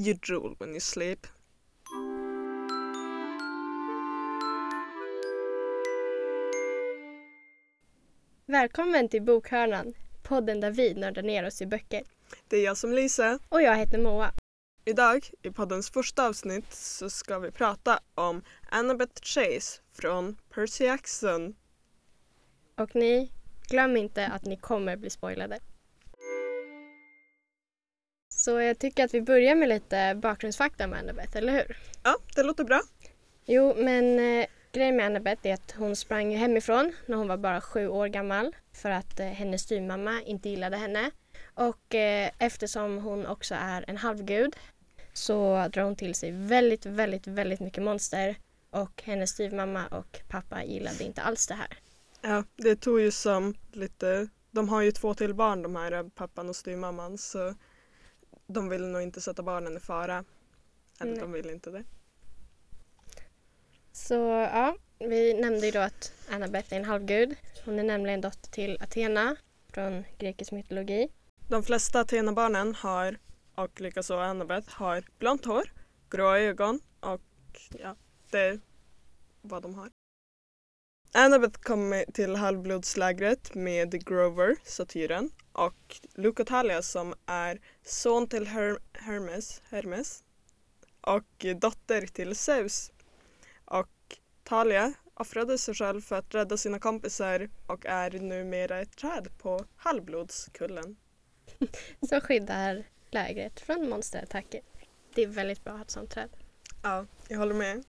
You drool when you sleep. Välkommen till Bokhörnan, podden där vi nördar ner oss i böcker. Det är jag som Lisa. Och jag heter Moa. Idag, i poddens första avsnitt, så ska vi prata om Annabeth Chase från Percy Jackson. Och ni, glöm inte att ni kommer bli spoilade. Så jag tycker att vi börjar med lite bakgrundsfakta om Annabeth, eller hur? Ja, det låter bra. Jo, men eh, grejen med Annabeth är att hon sprang hemifrån när hon var bara sju år gammal för att eh, hennes styvmamma inte gillade henne. Och eh, eftersom hon också är en halvgud så drar hon till sig väldigt, väldigt, väldigt mycket monster och hennes styvmamma och pappa gillade inte alls det här. Ja, det tog ju som lite, de har ju två till barn de här pappan och styvmamman så de vill nog inte sätta barnen i fara. Eller Nej. de vill inte det. Så ja, vi nämnde ju då att Annabeth är en halvgud. Hon är nämligen dotter till Athena från grekisk mytologi. De flesta Athena-barnen har, och likaså Annabeth, har blont hår, gråa ögon och ja, det är vad de har. Annabeth kommer till halvblodslägret med Grover, satyren, och Lucotalia som är son till Her- Hermes, Hermes och dotter till Zeus. Och Talia offrade sig själv för att rädda sina kompisar och är numera ett träd på halvblodskullen. som skyddar lägret från monsterattacker. Det är väldigt bra att ha ett sånt träd. Ja, jag håller med.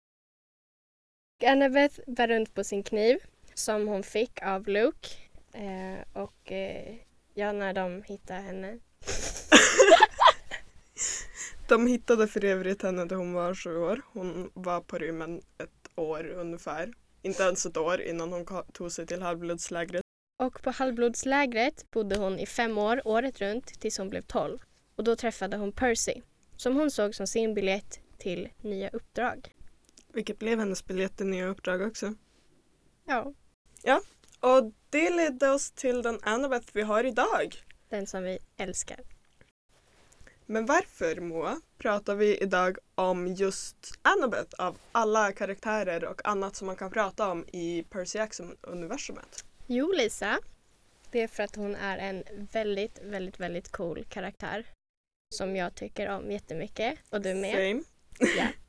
Annabeth bär runt på sin kniv som hon fick av Luke. Eh, och eh, ja, när de hittade henne. De hittade för övrigt henne när hon var sju år. Hon var på rymmen ett år ungefär. Inte ens ett år innan hon tog sig till halvblodslägret. Och på halvblodslägret bodde hon i fem år, året runt, tills hon blev tolv. Och då träffade hon Percy, som hon såg som sin biljett till nya uppdrag. Vilket blev hennes biljett till nya uppdrag också. Ja, Och det ledde oss till den Annabeth vi har idag. den som vi älskar. Men varför Moa pratar vi idag om just Annabeth av alla karaktärer och annat som man kan prata om i Percy Jackson-universumet? Jo, Lisa. Det är för att hon är en väldigt, väldigt, väldigt cool karaktär. Som jag tycker om jättemycket. Och du med. Same. Ja.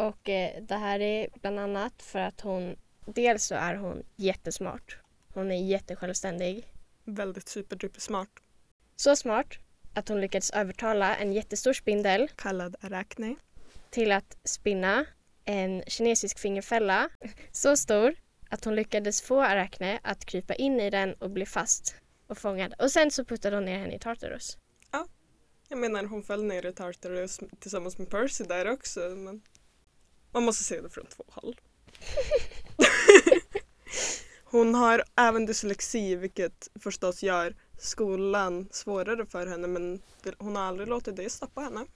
Och eh, det här är bland annat för att hon, dels så är hon jättesmart. Hon är jättesjälvständig. Väldigt superduper smart. Så smart att hon lyckades övertala en jättestor spindel Kallad Arachne. till att spinna en kinesisk fingerfälla så stor att hon lyckades få Arachne att krypa in i den och bli fast och fångad. Och sen så puttade hon ner henne i Tartarus. Jag menar hon föll ner i Tartarus tillsammans med Percy där också men man måste se det från två håll. hon har även dyslexi vilket förstås gör skolan svårare för henne men hon har aldrig låtit det stoppa henne.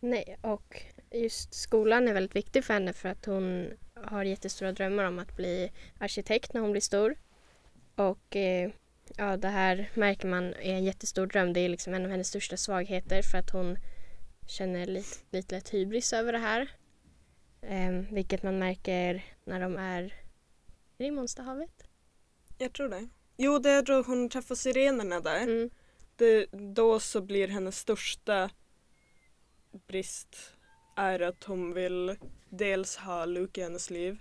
Nej, och just skolan är väldigt viktig för henne för att hon har jättestora drömmar om att bli arkitekt när hon blir stor. Och eh, ja, det här märker man är en jättestor dröm. Det är liksom en av hennes största svagheter för att hon känner lite, lite lätt hybris över det här. Eh, vilket man märker när de är, i Monsterhavet? Jag tror det. Jo det är då hon träffar sirenerna där. Mm. Det, då så blir hennes största brist är att hon vill dels ha Luke i hennes liv,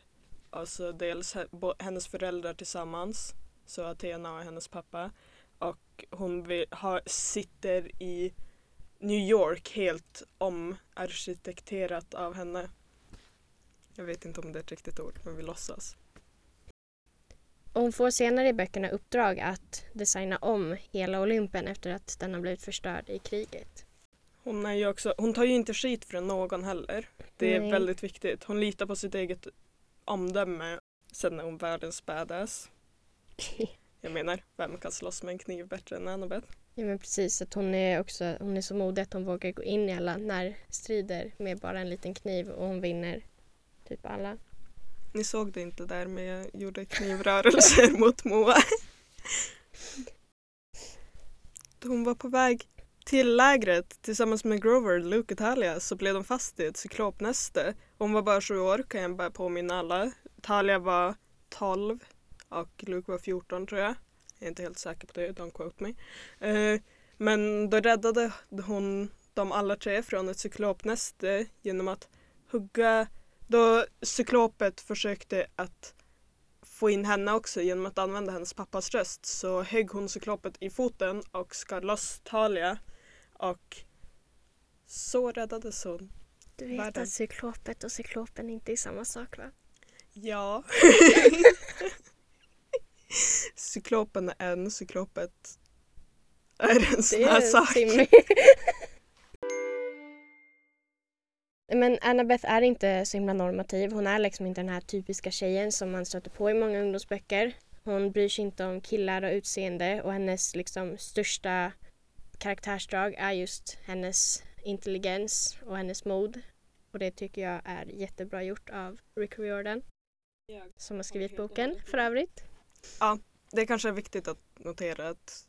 alltså dels hennes föräldrar tillsammans, så Athena och hennes pappa. Och hon vill ha, sitter i New York helt omarkitekterat av henne. Jag vet inte om det är ett riktigt ord, men vi låtsas. Och hon får senare i böckerna uppdrag att designa om hela Olympen efter att den har blivit förstörd i kriget. Hon, är ju också, hon tar ju inte skit från någon heller. Det är Nej. väldigt viktigt. Hon litar på sitt eget omdöme. Sen är hon världens badass. Jag menar, vem kan slåss med en kniv bättre än Annabeth? Ja men precis, att hon är också hon är så modig att hon vågar gå in i alla närstrider med bara en liten kniv och hon vinner typ alla. Ni såg det inte där men jag gjorde knivrörelser mot Moa. Hon var på väg till lägret tillsammans med Grover, Luke och Talia så blev de fast i ett cyklopnäste. Hon var bara sju år kan jag bara påminna alla. Talia var 12 och Luke var 14 tror jag. Jag är inte helt säker på det, don't quote me. Eh, men då räddade hon dem alla tre från ett cyklopnäste genom att hugga då cyklopet försökte att få in henne också genom att använda hennes pappas röst så högg hon cyklopet i foten och skar loss Talia och så räddades hon. Du vet Världen. att cyklopet och cyklopen inte är samma sak va? Ja. Cyklopen är en, cyklopet är en sån här sak. Men Annabeth är inte så himla normativ. Hon är liksom inte den här typiska tjejen som man stöter på i många ungdomsböcker. Hon bryr sig inte om killar och utseende och hennes liksom största karaktärsdrag är just hennes intelligens och hennes mod. Och det tycker jag är jättebra gjort av Rick Riordan som har skrivit boken för övrigt. Det kanske är viktigt att notera att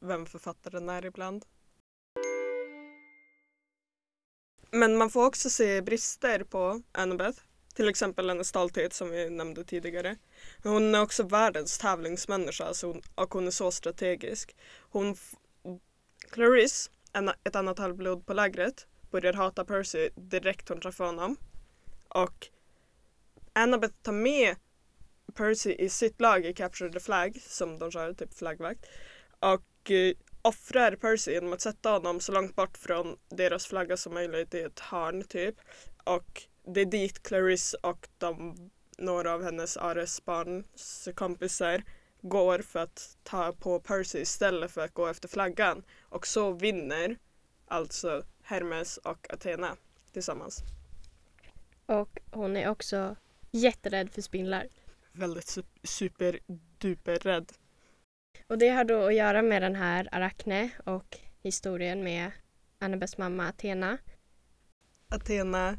vem författaren är ibland. Men man får också se brister på Annabeth. Till exempel hennes stolthet som vi nämnde tidigare. Hon är också världens tävlingsmänniska så hon, och hon är så strategisk. Hon, Clarice, en, ett annat halvblod på lägret, börjar hata Percy direkt hon träffar honom. Och Annabeth tar med Percy i sitt lag i Capture the Flag, som de kör, typ flaggvakt. Och eh, offrar Percy genom att sätta honom så långt bort från deras flagga som möjligt i ett hörn typ. Och det är dit Clarice och de, några av hennes Ares barns kompisar går för att ta på Percy istället för att gå efter flaggan. Och så vinner alltså Hermes och Athena tillsammans. Och hon är också jätterädd för spindlar. Väldigt su- superduper rädd. Och det har då att göra med den här Arachne och historien med Annabes mamma Athena. Athena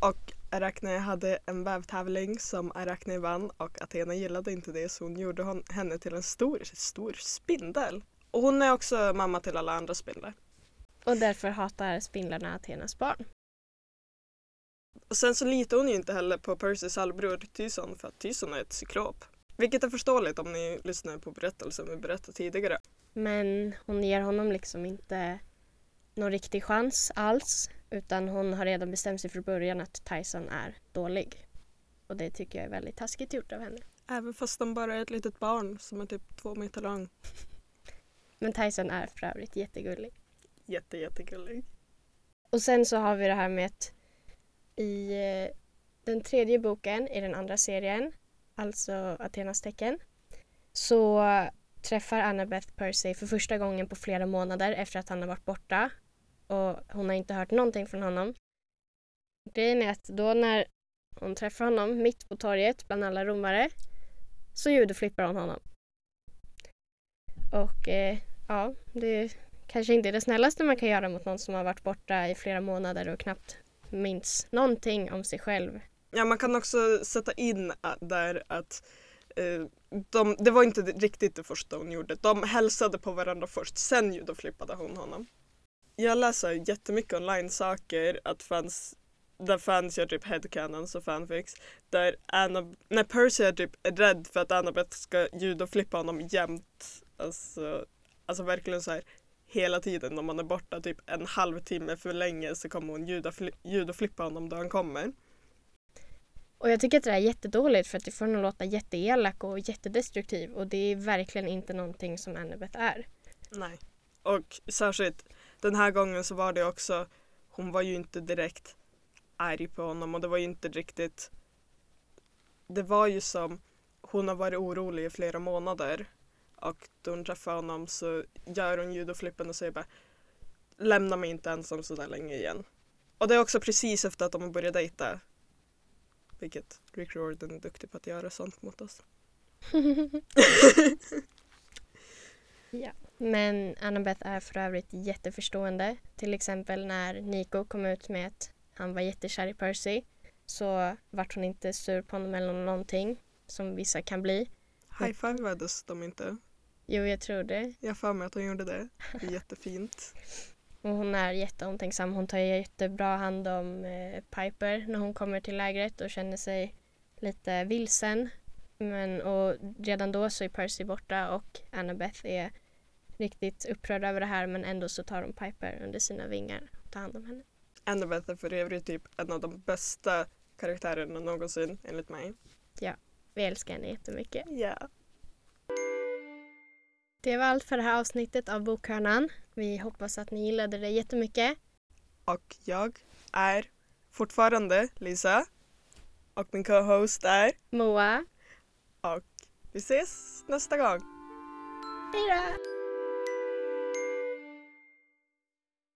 och Arachne hade en vävtävling som Arachne vann och Athena gillade inte det så hon gjorde hon, henne till en stor, stor spindel. Och hon är också mamma till alla andra spindlar. Och därför hatar spindlarna Athenas barn. Och sen så litar hon ju inte heller på Percys halvbror Tyson för att Tyson är ett cyklop. Vilket är förståeligt om ni lyssnar på berättelsen vi berättade tidigare. Men hon ger honom liksom inte någon riktig chans alls. Utan hon har redan bestämt sig från början att Tyson är dålig. Och det tycker jag är väldigt taskigt gjort av henne. Även fast de bara är ett litet barn som är typ två meter lång. Men Tyson är för övrigt jättegullig. Jätte, jättegullig. Och sen så har vi det här med att i eh, den tredje boken i den andra serien, alltså Athenas tecken, så träffar Annabeth Percy för första gången på flera månader efter att han har varit borta och hon har inte hört någonting från honom. Grejen är att då när hon träffar honom mitt på torget bland alla romare så judoflippar hon honom. Och eh, ja, det kanske inte är det snällaste man kan göra mot någon som har varit borta i flera månader och knappt minns någonting om sig själv. Ja, man kan också sätta in äh, där att eh, de, det var inte riktigt det första hon gjorde. De hälsade på varandra först, sen judoflippade hon honom. Jag läser jättemycket online-saker att där fans gör typ headcanons och fanfics. Där Anna, när Percy är typ rädd för att Annabeth ska judoflippa honom jämt. Alltså, alltså verkligen så här hela tiden om man är borta typ en halvtimme för länge så kommer hon judoflippa honom då han kommer. Och jag tycker att det är jättedåligt för att det får henne att låta jätteelak och jättedestruktiv och det är verkligen inte någonting som Annabeth är. Nej. Och särskilt den här gången så var det också, hon var ju inte direkt arg på honom och det var ju inte riktigt, det var ju som, hon har varit orolig i flera månader och då hon träffar honom så gör hon judoflippen och säger bara lämna mig inte ensam sådär länge igen. Och det är också precis efter att de har börjat dejta. Vilket Rick Riordan är duktig på att göra sånt mot oss. ja. Men Annabeth är för övrigt jätteförstående. Till exempel när Nico kom ut med att han var jättekär i Percy så vart hon inte sur på honom eller någonting som vissa kan bli. High-fivades de inte? Jo, jag tror det. Jag har för mig att hon gjorde det. Det är jättefint. Och hon är jätteomtänksam. Hon tar jättebra hand om eh, Piper när hon kommer till lägret och känner sig lite vilsen. Men, och redan då så är Percy borta och Annabeth är riktigt upprörd över det här men ändå så tar de Piper under sina vingar och tar hand om henne. Annabeth är för övrigt typ en av de bästa karaktärerna någonsin enligt mig. Vi älskar henne jättemycket. Ja. Det var allt för det här avsnittet av Bokhörnan. Vi hoppas att ni gillade det jättemycket. Och jag är fortfarande Lisa. Och min co-host är. Moa, Och vi ses nästa gång. hej då!